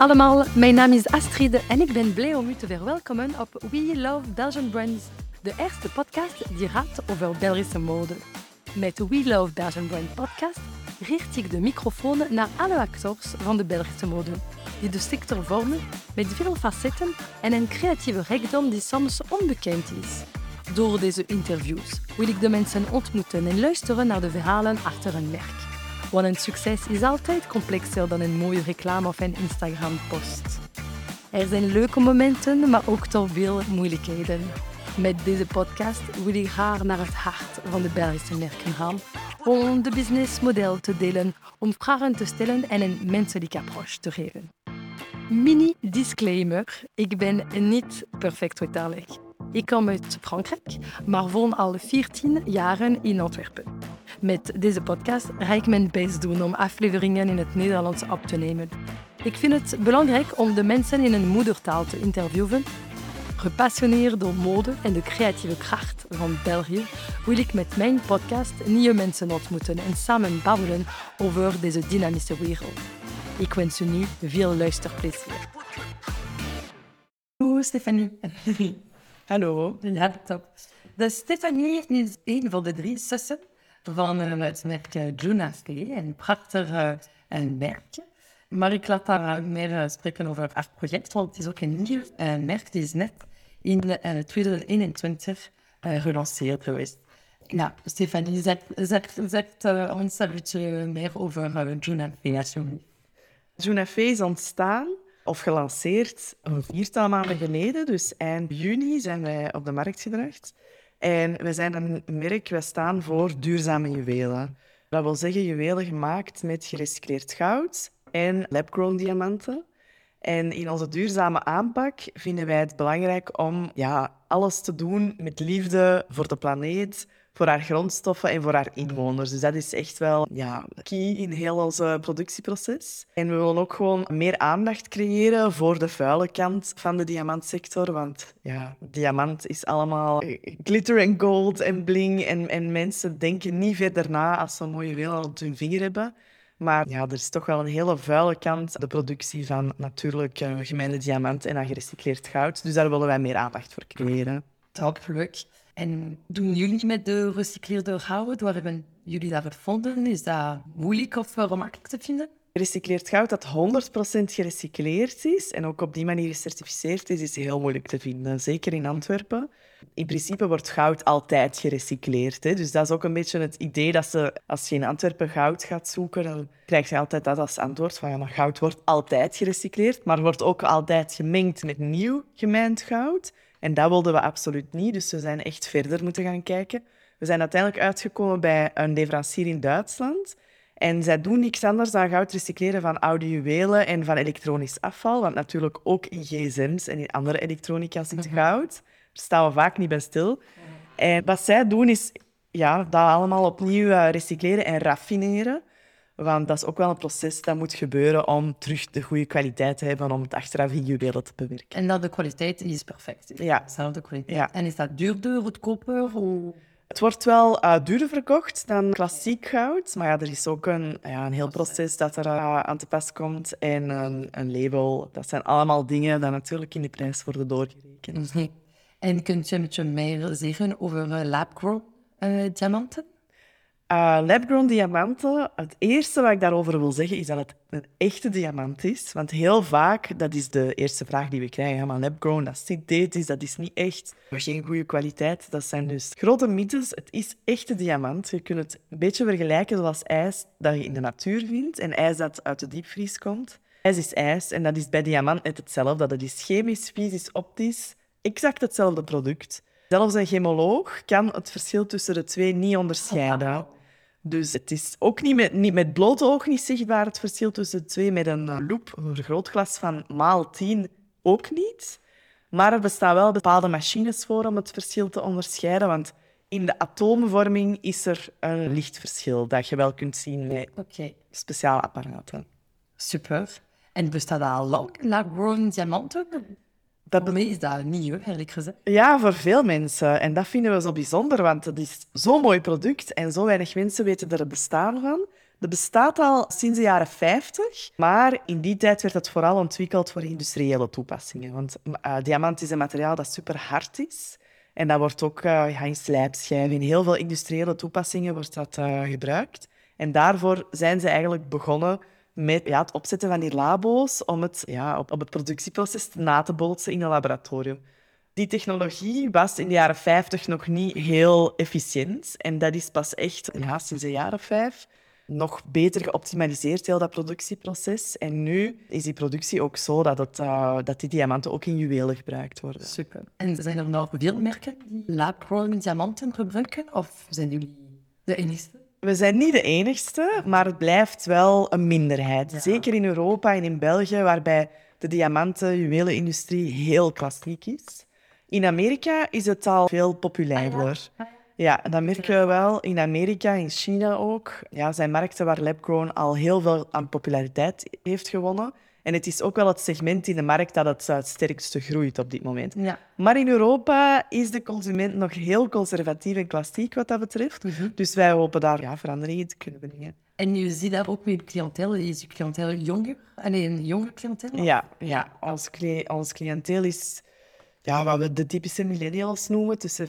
allemaal, mijn naam is Astrid en ik ben blij om u te verwelkomen op We Love Belgian Brands, de eerste podcast die gaat over Belgische mode. Met We Love Belgian Brand podcast richt ik de microfoon naar alle acteurs van de Belgische mode, die de sector vormen met veel facetten en een creatieve rijkdom die soms onbekend is. Door deze interviews wil ik de mensen ontmoeten en luisteren naar de verhalen achter een merk. Want een succes is altijd complexer dan een mooie reclame of een Instagram-post. Er zijn leuke momenten, maar ook toch veel moeilijkheden. Met deze podcast wil ik graag naar het hart van de Belgische merken gaan om de businessmodel te delen, om vragen te stellen en een menselijke approach te geven. Mini disclaimer: ik ben niet perfect vertalig. Ik kom uit Frankrijk, maar woon al 14 jaren in Antwerpen. Met deze podcast ga ik mijn best doen om afleveringen in het Nederlands op te nemen. Ik vind het belangrijk om de mensen in hun moedertaal te interviewen. Gepassioneerd door mode en de creatieve kracht van België wil ik met mijn podcast nieuwe mensen ontmoeten en samen babbelen over deze dynamische wereld. Ik wens u nu veel luisterplezier. Stefanie. Hallo. Ja, top. De Stefanie is een van de drie zussen van het merk Juna Fee, een prachtig uh, merkje. Maar ik laat daar meer spreken over haar project, want het is ook een nieuw uh, merk. Die is net in uh, 2021 gelanceerd geweest. Nou, Stefanie, zeg, zeg, zeg ons een beetje meer over Juna Fee, alsjeblieft. Juna Fee is ontstaan of gelanceerd een viertal maanden geleden. Dus eind juni zijn wij op de markt gebracht. En wij zijn een merk, wij staan voor duurzame juwelen. Dat wil zeggen juwelen gemaakt met gerecycleerd goud en lab-grown diamanten. En in onze duurzame aanpak vinden wij het belangrijk om ja, alles te doen met liefde voor de planeet, voor haar grondstoffen en voor haar inwoners. Dus dat is echt wel ja, key in heel ons productieproces. En we willen ook gewoon meer aandacht creëren voor de vuile kant van de diamantsector. Want ja, diamant is allemaal glitter en gold en bling. En, en mensen denken niet verder na als ze een mooie wiel op hun vinger hebben. Maar ja, er is toch wel een hele vuile kant, de productie van natuurlijk uh, gemene diamant en gerecycleerd goud. Dus daar willen wij meer aandacht voor creëren. Top, leuk. En doen jullie met de gerecycleerde goud? Waar hebben jullie dat gevonden? Is dat moeilijk of gemakkelijk te vinden? Gerecycleerd goud dat 100% gerecycleerd is en ook op die manier gecertificeerd is, is heel moeilijk te vinden. Zeker in Antwerpen. In principe wordt goud altijd gerecycleerd. Hè? Dus dat is ook een beetje het idee dat ze, als je in Antwerpen goud gaat zoeken, dan krijg je altijd dat als antwoord van ja, goud wordt altijd gerecycleerd, maar wordt ook altijd gemengd met nieuw gemijnd goud. En dat wilden we absoluut niet, dus we zijn echt verder moeten gaan kijken. We zijn uiteindelijk uitgekomen bij een leverancier in Duitsland. En zij doen niks anders dan goud recycleren van oude juwelen en van elektronisch afval. Want natuurlijk ook in gsm's en in andere elektronica zit mhm. goud. Daar staan we vaak niet bij stil. En wat zij doen is ja, dat allemaal opnieuw eh, recycleren en raffineren. Want dat is ook wel een proces dat moet gebeuren om terug de goede kwaliteit te hebben om het achteraf in juwelen te bewerken. En dat de kwaliteit is perfect. Ja. Dezelfde kwaliteit. Ja. En is dat duurder, goedkoper? Of... Het wordt wel uh, duurder verkocht dan klassiek goud. Maar ja, er is ook een, ja, een heel proces dat er uh, aan te pas komt. En een, een, label. Dat zijn allemaal dingen die natuurlijk in de prijs worden doorgerekend. Mm En kunt je een beetje meer zeggen over uh, lab-grown diamanten? Uh, lab-grown diamanten, het eerste wat ik daarover wil zeggen is dat het een echte diamant is. Want heel vaak, dat is de eerste vraag die we krijgen, maar lab-grown, dat is synthetisch, dat is niet echt. Geen goede kwaliteit. Dat zijn dus grote mythes. Het is echte diamant. Je kunt het een beetje vergelijken zoals ijs dat je in de natuur vindt en ijs dat uit de diepvries komt. IJs is ijs en dat is bij diamant net hetzelfde. Dat is chemisch, fysisch, optisch exact hetzelfde product. Zelfs een chemoloog kan het verschil tussen de twee niet onderscheiden. Dus het is ook niet met, niet met blote oog niet zichtbaar, het verschil tussen de twee. Met een uh, loop, een vergrootglas van maal 10, ook niet. Maar er bestaan wel bepaalde machines voor om het verschil te onderscheiden. Want in de atoomvorming is er een lichtverschil dat je wel kunt zien met okay. speciale apparaten. Super. En bestaat dat al lang, lab-grown diamanten? Dat voor mij is dat nieuw, eerlijk gezegd. Ja, voor veel mensen. En dat vinden we zo bijzonder, want het is zo'n mooi product en zo weinig mensen weten er het bestaan van. Dat bestaat al sinds de jaren 50, maar in die tijd werd het vooral ontwikkeld voor industriële toepassingen. Want uh, diamant is een materiaal dat super hard is. En dat wordt ook ja, in slijpschijven, in heel veel industriële toepassingen wordt dat uh, gebruikt. En daarvoor zijn ze eigenlijk begonnen met ja, het opzetten van die labo's om het ja, op, op het productieproces na te bootsen in een laboratorium. Die technologie was in de jaren 50 nog niet heel efficiënt. En dat is pas echt ja, sinds de jaren vijf nog beter geoptimaliseerd, heel dat productieproces. En nu is die productie ook zo dat, uh, dat die diamanten ook in juwelen gebruikt worden. Super. En zijn er nog veel merken die lab-grown diamanten gebruiken? Of zijn jullie de enigste? We zijn niet de enigste, maar het blijft wel een minderheid. Zeker in Europa en in België, waarbij de diamanten-juwelenindustrie heel klassiek is. In Amerika is het al veel populairder. Ah, ja, dat merken we wel. In Amerika, in China ook. Ja, zijn markten waar LabGrown al heel veel aan populariteit heeft gewonnen. En het is ook wel het segment in de markt dat het, het sterkste groeit op dit moment. Ja. Maar in Europa is de consument nog heel conservatief en klassiek wat dat betreft. Mhm. Dus wij hopen daar ja, veranderingen te kunnen brengen. En je ziet daar ook weer cliënteel. Is je cliënteel jonger? Alleen een jonger cliënteel? Ja, ja. Ons, ons cliënteel is ja, wat we de typische millennials noemen, tussen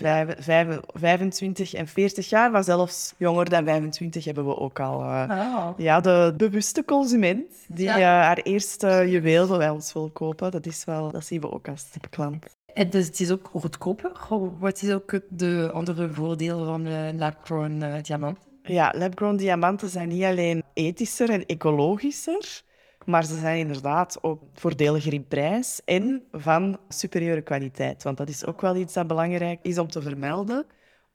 25 en 40 jaar, maar zelfs jonger dan 25 hebben we ook al. Uh, oh. Ja, de bewuste consument die uh, haar eerste juweel bij ons wil kopen, dat, is wel, dat zien we ook als klant. En dus het is ook goedkoper? Wat is ook de andere voordeel van uh, lab-grown diamanten? Ja, lab-grown diamanten zijn niet alleen ethischer en ecologischer, maar ze zijn inderdaad ook voordeliger in prijs en van superieure kwaliteit. Want dat is ook wel iets dat belangrijk is om te vermelden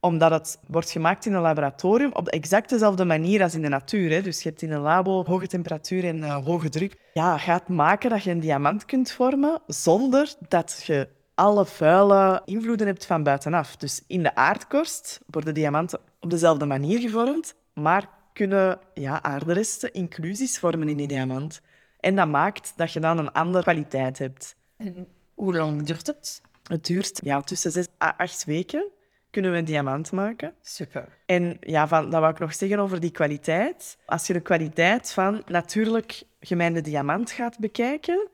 omdat het wordt gemaakt in een laboratorium op exact dezelfde manier als in de natuur. Hè. Dus je hebt in een labo hoge temperatuur en uh, hoge druk. Ja, gaat maken dat je een diamant kunt vormen zonder dat je alle vuile invloeden hebt van buitenaf. Dus in de aardkorst worden diamanten op dezelfde manier gevormd, maar kunnen ja, aarderesten inclusies vormen in die diamant. En dat maakt dat je dan een andere kwaliteit hebt. En hoe lang duurt het? Het duurt ja, tussen zes à acht weken kunnen we een diamant maken. Super. En ja, van, dat wou ik nog zeggen over die kwaliteit. Als je de kwaliteit van natuurlijk gemijnde diamant gaat bekijken, 2%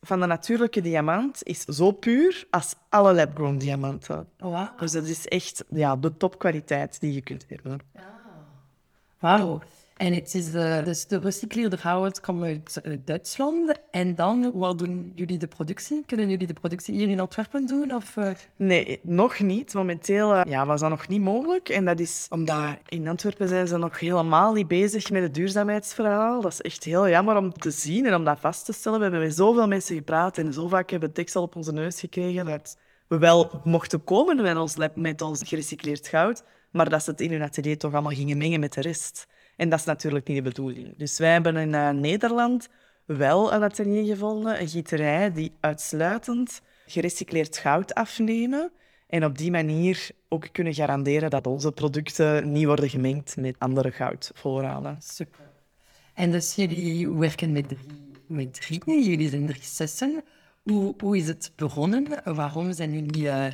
van de natuurlijke diamant is zo puur als alle lab-grown diamanten. Oh, wow. Dus dat is echt ja, de topkwaliteit die je kunt hebben. Ja. Wauw. En het is de, dus de gerecycleerde goud komt uit Duitsland. En dan, wat doen jullie de productie? Kunnen jullie de productie hier in Antwerpen doen? Of, uh... Nee, nog niet. Momenteel uh, ja, was dat nog niet mogelijk. En dat is omdat in Antwerpen zijn ze nog helemaal niet bezig met het duurzaamheidsverhaal. Dat is echt heel jammer om te zien en om dat vast te stellen. We hebben met zoveel mensen gepraat en zo vaak hebben we deksel op onze neus gekregen dat we wel mochten komen met ons met ons gerecycleerd goud, maar dat ze het in hun atelier toch allemaal gingen mengen met de rest. En dat is natuurlijk niet de bedoeling. Dus wij hebben in uh, Nederland wel een atelier gevonden, een gieterij, die uitsluitend gerecycleerd goud afnemen. En op die manier ook kunnen garanderen dat onze producten niet worden gemengd met andere goudvoorraden. Super. En dus jullie werken met drie, met drie jullie zijn drie zussen. Hoe, hoe is het begonnen? Waarom zijn jullie uh,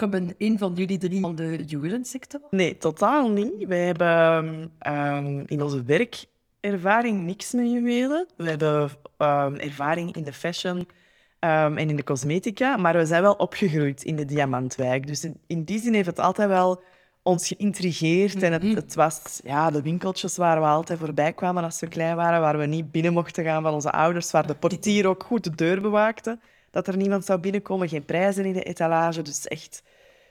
Komen een van jullie drie van de juwelensector? Nee, totaal niet. Wij hebben um, in onze werkervaring niks met juwelen. We hebben um, ervaring in de fashion um, en in de cosmetica, maar we zijn wel opgegroeid in de diamantwijk. Dus in, in die zin heeft het altijd wel ons geïntrigeerd. En het, mhm. het, was ja, de winkeltjes waar we altijd voorbij kwamen als we klein waren, waar we niet binnen mochten gaan van onze ouders, waar de portier ook goed de deur bewaakte dat er niemand zou binnenkomen, geen prijzen in de etalage. Dus echt,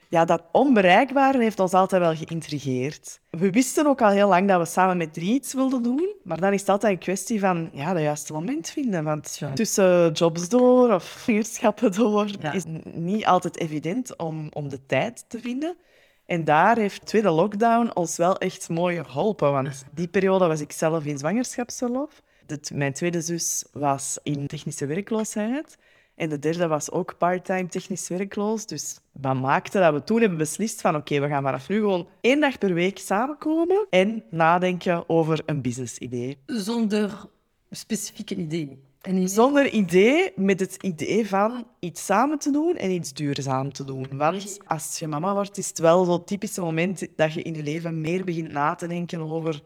ja, dat onbereikbare heeft ons altijd wel geïntrigeerd. We wisten ook al heel lang dat we samen met drie iets wilden doen, maar dan is het altijd een kwestie van ja, de juiste moment vinden. Want tussen jobs door of vuurschappen door ja. is niet altijd evident om, om de tijd te vinden. En daar heeft de tweede lockdown ons wel echt mooi geholpen. Want die periode was ik zelf in zwangerschapsverlof. mijn tweede zus was in technische werkloosheid. En de derde was ook parttime technisch werkloos. Dus dat maakte dat we toen hebben beslist van oké, we gaan vanaf nu gewoon één dag per week samenkomen en nadenken over een businessidee. Zonder specifieke idee. Zonder idee, met het idee van iets samen te doen en iets duurzaam te doen. Want als je mama wordt, is het wel zo'n typische moment dat je in je leven meer begint na te denken over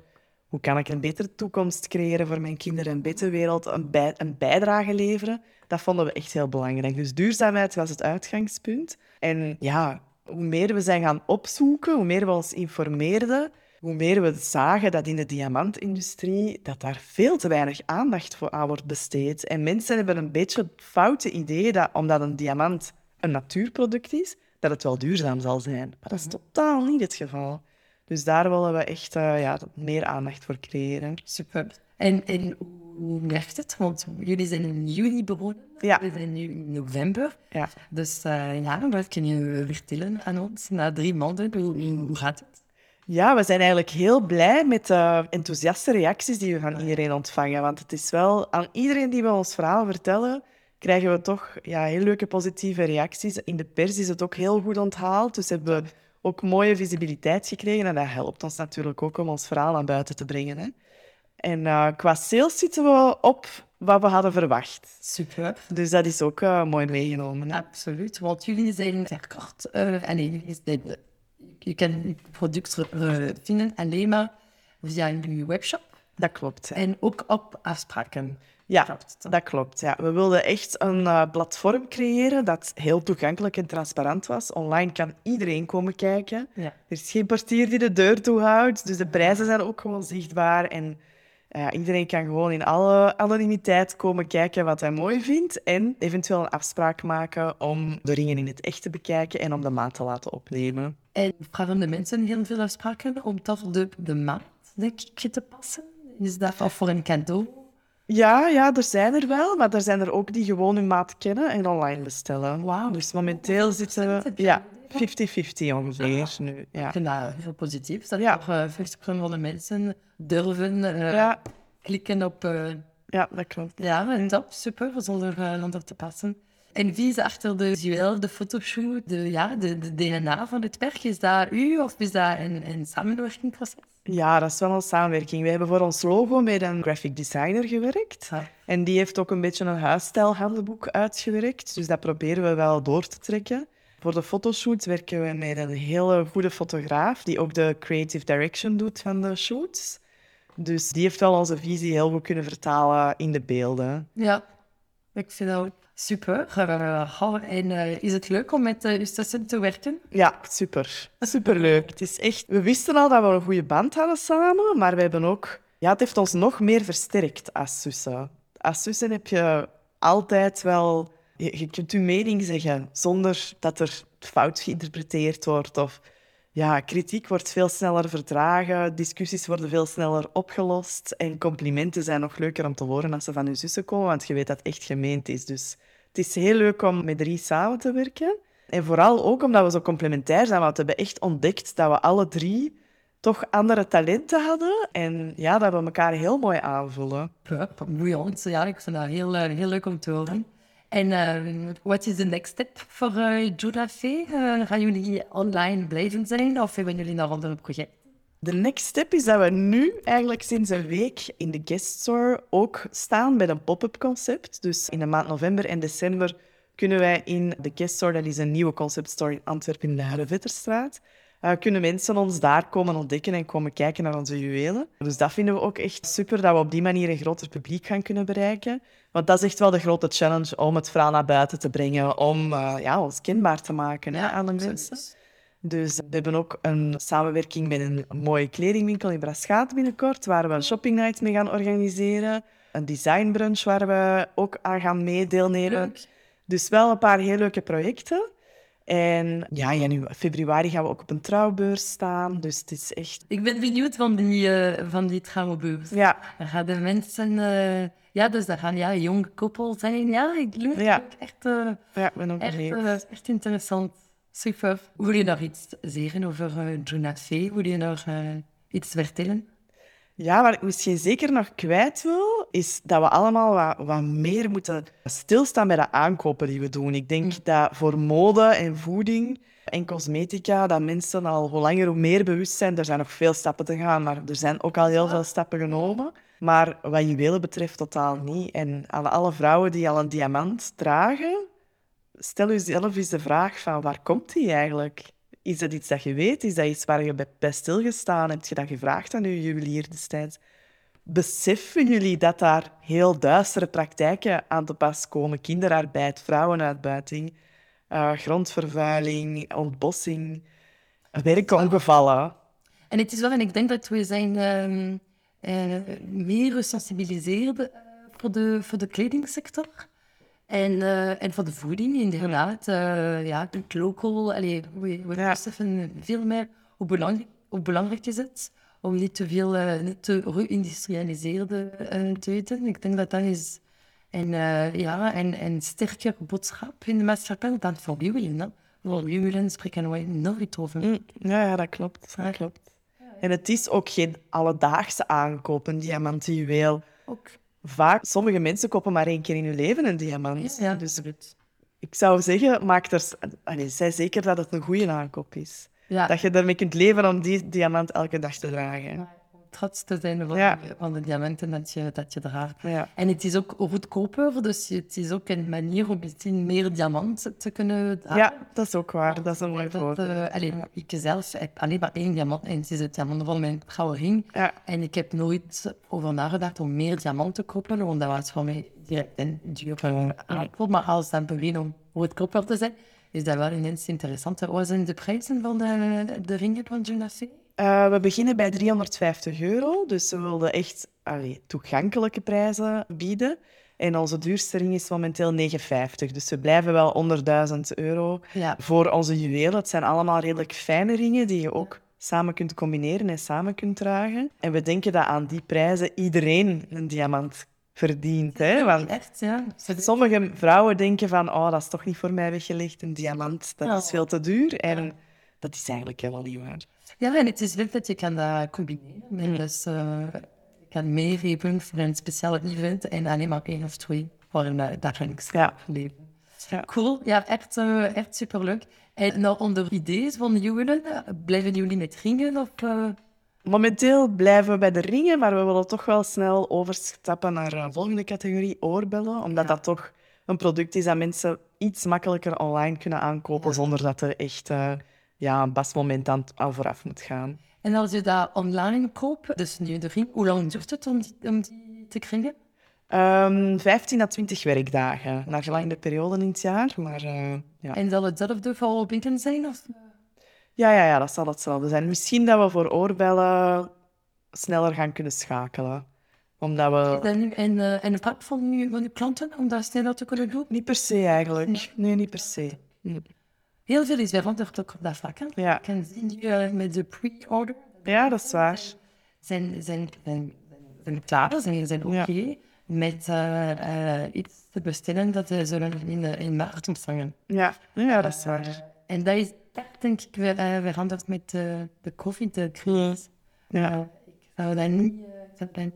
hoe kan ik een betere toekomst creëren voor mijn kinderen, een betere wereld, een, bij, een bijdrage leveren. Dat vonden we echt heel belangrijk. Dus duurzaamheid was het uitgangspunt. En ja, hoe meer we zijn gaan opzoeken, hoe meer we ons informeerden, hoe meer we zagen dat in de diamantindustrie dat daar veel te weinig aandacht voor aan wordt besteed. En mensen hebben een beetje het foute idee dat omdat een diamant een natuurproduct is, dat het wel duurzaam zal zijn. Maar dat is totaal niet het geval. Dus daar willen we echt uh, ja, meer aandacht voor creëren. Super. En, en hoe werkt het? Want jullie zijn in juni begonnen. Ja. We zijn nu in november. Ja. Dus uh, ja, wat kun je vertellen aan ons na drie maanden? Hoe, hoe gaat het? Ja, we zijn eigenlijk heel blij met de enthousiaste reacties die we van iedereen ontvangen. Want het is wel aan iedereen die we ons verhaal vertellen, krijgen we toch ja, heel leuke positieve reacties. In de pers is het ook heel goed onthaald. Dus hebben we ook mooie visibiliteit gekregen. En dat helpt ons natuurlijk ook om ons verhaal naar buiten te brengen. Hè. En uh, qua sales zitten we op wat we hadden verwacht. Super. Dus dat is ook uh, mooi meegenomen. Hè. Absoluut, want jullie zijn verkort. Uh, en jullie zijn, je kan het product vinden alleen maar via een webshop. Dat klopt. En ook op afspraken. Ja, dat klopt. Ja. We wilden echt een uh, platform creëren dat heel toegankelijk en transparant was. Online kan iedereen komen kijken. Ja. Er is geen portier die de deur toehoudt, dus de prijzen zijn ook gewoon zichtbaar. En uh, iedereen kan gewoon in alle anonimiteit komen kijken wat hij mooi vindt en eventueel een afspraak maken om de ringen in het echt te bekijken en om de maat te laten opnemen. En vragen de mensen heel veel afspraken om toch de, de maat, denk ik, te passen? Is dat voor een cadeau? Ja, ja, er zijn er wel, maar er zijn er ook die gewoon hun maat kennen en online bestellen. Wauw. Dus momenteel zitten we... Ja, 50-50 ongeveer nu. Ja. Ik vind dat heel positief. Dat Ja. toch uh, 50% van de mensen durven Ja. klikken op... uh, Ja, dat klopt. ja, en top, super, zonder uh, onder te passen. En wie is achter de visueel, de fotoshoot, de, ja, de, de DNA van het werk? Is dat u of is dat een, een samenwerkingsproces? Ja, dat is wel een samenwerking. We hebben voor ons logo met een graphic designer gewerkt. Ja. En die heeft ook een beetje een huisstijlhandboek uitgewerkt. Dus dat proberen we wel door te trekken. Voor de fotoshoot werken we met een hele goede fotograaf, die ook de creative direction doet van de shoots. Dus die heeft wel onze visie heel goed kunnen vertalen in de beelden. Ja, ik vind dat ook super. Uh, en uh, is het leuk om met uh, Justassen te werken? Ja, super. Superleuk. Het is echt... We wisten al dat we een goede band hadden samen, maar we hebben ook... Ja, het heeft ons nog meer versterkt als zussen. Als zussen heb je altijd wel... Je, je kunt je mening zeggen zonder dat er fout geïnterpreteerd wordt of... Ja, kritiek wordt veel sneller verdragen, discussies worden veel sneller opgelost en complimenten zijn nog leuker om te horen als ze van je zussen komen, want je weet dat het echt gemeend is. Dus het is heel leuk om met drie samen te werken. En vooral ook omdat we zo complementair zijn, want we hebben echt ontdekt dat we alle drie toch andere talenten hadden en ja, dat we elkaar heel mooi aanvullen. Ja, boeiend. Ja, ik vind dat heel, heel leuk om te horen. En uh, wat is de next step voor Judah Fee? Uh, gaan jullie online blijven zijn of hebben jullie nog andere projecten? De next step is dat we nu eigenlijk sinds een week in de guest store ook staan met een pop-up concept. Dus in de maand november en december kunnen wij in de guest store, dat is een nieuwe concept store in Antwerpen in de Harrevetterstraat, uh, kunnen mensen ons daar komen ontdekken en komen kijken naar onze juwelen. Dus dat vinden we ook echt super, dat we op die manier een groter publiek gaan kunnen bereiken. Want dat is echt wel de grote challenge om het verhaal naar buiten te brengen, om uh, ja, ons kenbaar te maken hè, aan de mensen. Dus we hebben ook een samenwerking met een mooie kledingwinkel in Braschaat binnenkort, waar we een shopping night mee gaan organiseren. Een designbrunch waar we ook aan gaan meedeelnemen. Dus wel een paar heel leuke projecten. En ja, in februari gaan we ook op een trouwbeurs staan. Dus het is echt... Ik ben benieuwd van die, uh, van die trouwbeurs. Ja. Er gaan de mensen... Uh, ja, dus daar gaan ja, jonge koppel zijn. Ja, ik leuk. Ja. Echt, uh, ja, ik ben ook echt, echt interessant. Super. Wil je nog iets zeggen over uh, Juna Fee? Wil je nog iets vertellen? Ja, wat ik misschien zeker nog kwijt wil, is dat we allemaal wat, wat meer moeten stilstaan bij de aankopen die we doen. Ik denk mm. dat voor mode en voeding en cosmetica, dat mensen al hoe langer hoe meer bewust zijn. Er zijn nog veel stappen te gaan, maar er zijn ook al heel veel stappen genomen. Maar wat juwelen betreft totaal niet. En aan alle vrouwen die al een diamant dragen, stel jezelf eens de vraag van waar komt die eigenlijk? Is dat iets dat je weet? Is dat iets waar je bij, stilgestaan? Heb je dat gevraagd aan je juwelier destijds? Beseffen jullie dat daar heel duistere praktijken aan te pas komen? Kinderarbeid, vrouwenuitbuiting, uh, grondvervuiling, ontbossing, werkongevallen. En het is wel, en ik denk dat we zijn uh, uh, meer gesensibiliseerd uh, voor, de, voor de kledingsector. En, uh, en voor de voeding, inderdaad. Uh, ja, het local. Allee, we, ja. beseffen veel meer hoe belangrijk, hoe belangrijk is het om niet te veel, uh, niet te geïndustrialiseerde te eten. Ik denk dat dat is een, ja, een, een sterker boodschap in de maatschappij dan voor juwelen. Voor juwelen spreken we nooit over. Mm, ja, dat klopt. Dat klopt. En het is ook geen alledaagse aankoop, een diamantjuweel. Ook vaak, sommige mensen kopen maar één keer in hun leven een diamant. Ja, dus ik zou zeggen, maak er, zij zeker dat het een goede aankoop is. Ja. Dat je ermee kunt leven om die diamant elke dag te dragen trots te zijn van, ja. van de diamanten dat je, dat je draagt. Ja. En het is ook goedkoper, dus het is ook een manier om misschien meer diamanten te kunnen dragen. Ja, dat is ook waar. Dat is een mooi voorbeeld. Uh, ik zelf heb alleen maar één diamant en het is het diamant van mijn gouden ring. Ja. En ik heb nooit over nagedacht om meer diamanten te kopen, want dat was voor mij direct een dure aankoop. Maar als dan beginnen om goedkoper te zijn, is dat wel ineens interessant. Wat zijn de prijzen van de, de ringen van Junafé? Uh, we beginnen bij 350 euro, dus we wilden echt allee, toegankelijke prijzen bieden. En onze duurste ring is momenteel 59, dus we blijven wel onder 1000 euro ja. voor onze juwelen. Het zijn allemaal redelijk fijne ringen die je ook samen kunt combineren en samen kunt dragen. En we denken dat aan die prijzen iedereen een diamant verdient. Hè? Want Echt, ja. Sommige vrouwen denken van, oh, dat is toch niet voor mij weggelegd, een diamant, dat is veel te duur. En dat is eigenlijk helemaal niet waar. Ja, en het is leuk dat je kan dat combineren. Mm. Dus uh, je kan meegeven voor een speciaal event en alleen maar één of twee voor een uh, dagelijks ja. leven. Ja. Cool, ja, echt, uh, echt superleuk. En nou, onder ideeën van jullie, blijven jullie met ringen? Of, Momenteel blijven we bij de ringen, maar we willen toch wel snel overstappen naar de volgende categorie, oorbellen. Omdat dat toch een product is dat mensen iets makkelijker online kunnen aankopen zonder dat er echt ja, een moment aan, aan vooraf moet gaan. En als je dat online koopt, dus nu de ring, hoe lang duurt het om die, om die te krijgen? Um, 15 à 20 werkdagen, naar gelang de periode in het jaar. Maar, uh, ja. En zal hetzelfde voor winkel zijn? Of? Ja, ja, ja, dat zal hetzelfde zijn. Misschien dat we voor oorbellen sneller gaan kunnen schakelen omdat we... Nu een, een pak van uw, van uw klanten om dat sneller te kunnen doen? Niet per se eigenlijk. Nee, niet per se. Nee. Heel veel is veranderd ook op dat vlak. Hè? Ja. Ik kan zien uh, met de pre-order. Ja, dat is waar. Zijn, zijn, zijn, zijn klaar, zijn, zijn oké okay met uh, iets te bestellen dat ze zullen in, in maart ontvangen. Ja, ja dat is waar. en dat is echt, denk ik, weer, veranderd met de COVID-crisis. Ja. ik zou dat niet, dat niet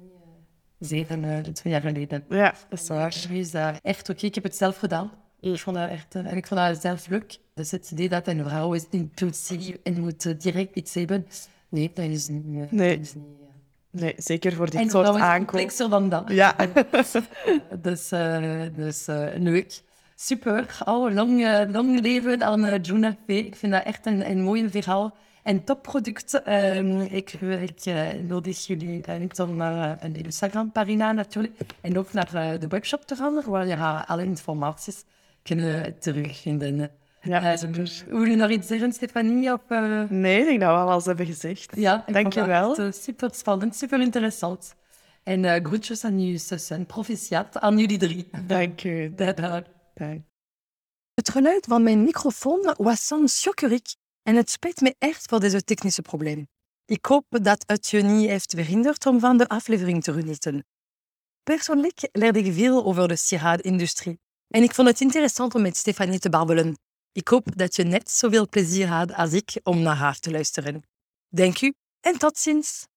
zeggen, twee jaar geleden. Ja, dat is waar. Dus, echt oké, ik heb het zelf gedaan. Ik vond dat echt, en ik vond dat zelf leuk. Dus het idee dat een vrouw is impulsief en moet direct iets hebben, nee, dat is niet... Eh, nee. is niet eh. nee, zeker voor dit en soort aankoop. En complexer dan dat. Ja. dus uh, dus uh, leuk. Super. Oh, lang, uh, lang leven aan uh, Juna V. Ik vind dat echt een, een mooi verhaal. En topproduct. Um, ik, ik uh, nodig jullie uh, om naar een Instagram-pagina natuurlijk. En ook naar de webshop te gaan, waar je alle informaties kunnen terugvinden. Ja, uh, wil je nog iets zeggen, Stefanie? Of, uh... Nee, ik denk dat we alles hebben gezegd. Ja, Dank je wel. Uh, super spannend, super interessant. En uh, groetjes aan je zussen. Proficiat aan jullie drie. Dank je. Dank. Het geluid van mijn microfoon was soms chockeriek en het spijt me echt voor deze technische probleem. Ik hoop dat het je niet heeft verhinderd om van de aflevering te genieten. Persoonlijk leerde ik veel over de sieraadindustrie en ik vond het interessant om met Stefanie te babbelen. Ik hoop dat je net zoveel plezier had als ik om naar haar te luisteren. Dank u en tot ziens.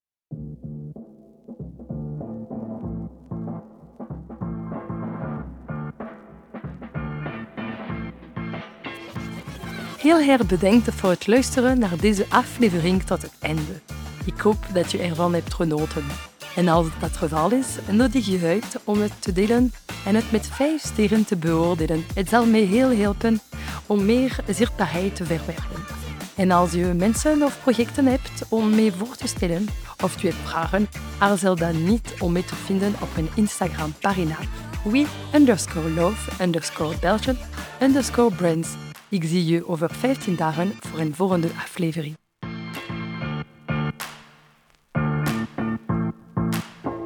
Heel erg bedankt voor het luisteren naar deze aflevering tot het einde. Ik hoop dat je ervan hebt genoten. En als dat geval is, nodig je uit om het te delen en het met vijf sterren te beoordelen. Het zal mij heel helpen om meer zichtbaarheid te verwerven. En als je mensen of projecten hebt om mee voor te stellen of je hebt vragen, aarzel dan niet om mee te vinden op een Instagram-pagina we love brands. Ik zie je over 15 dagen voor een volgende aflevering.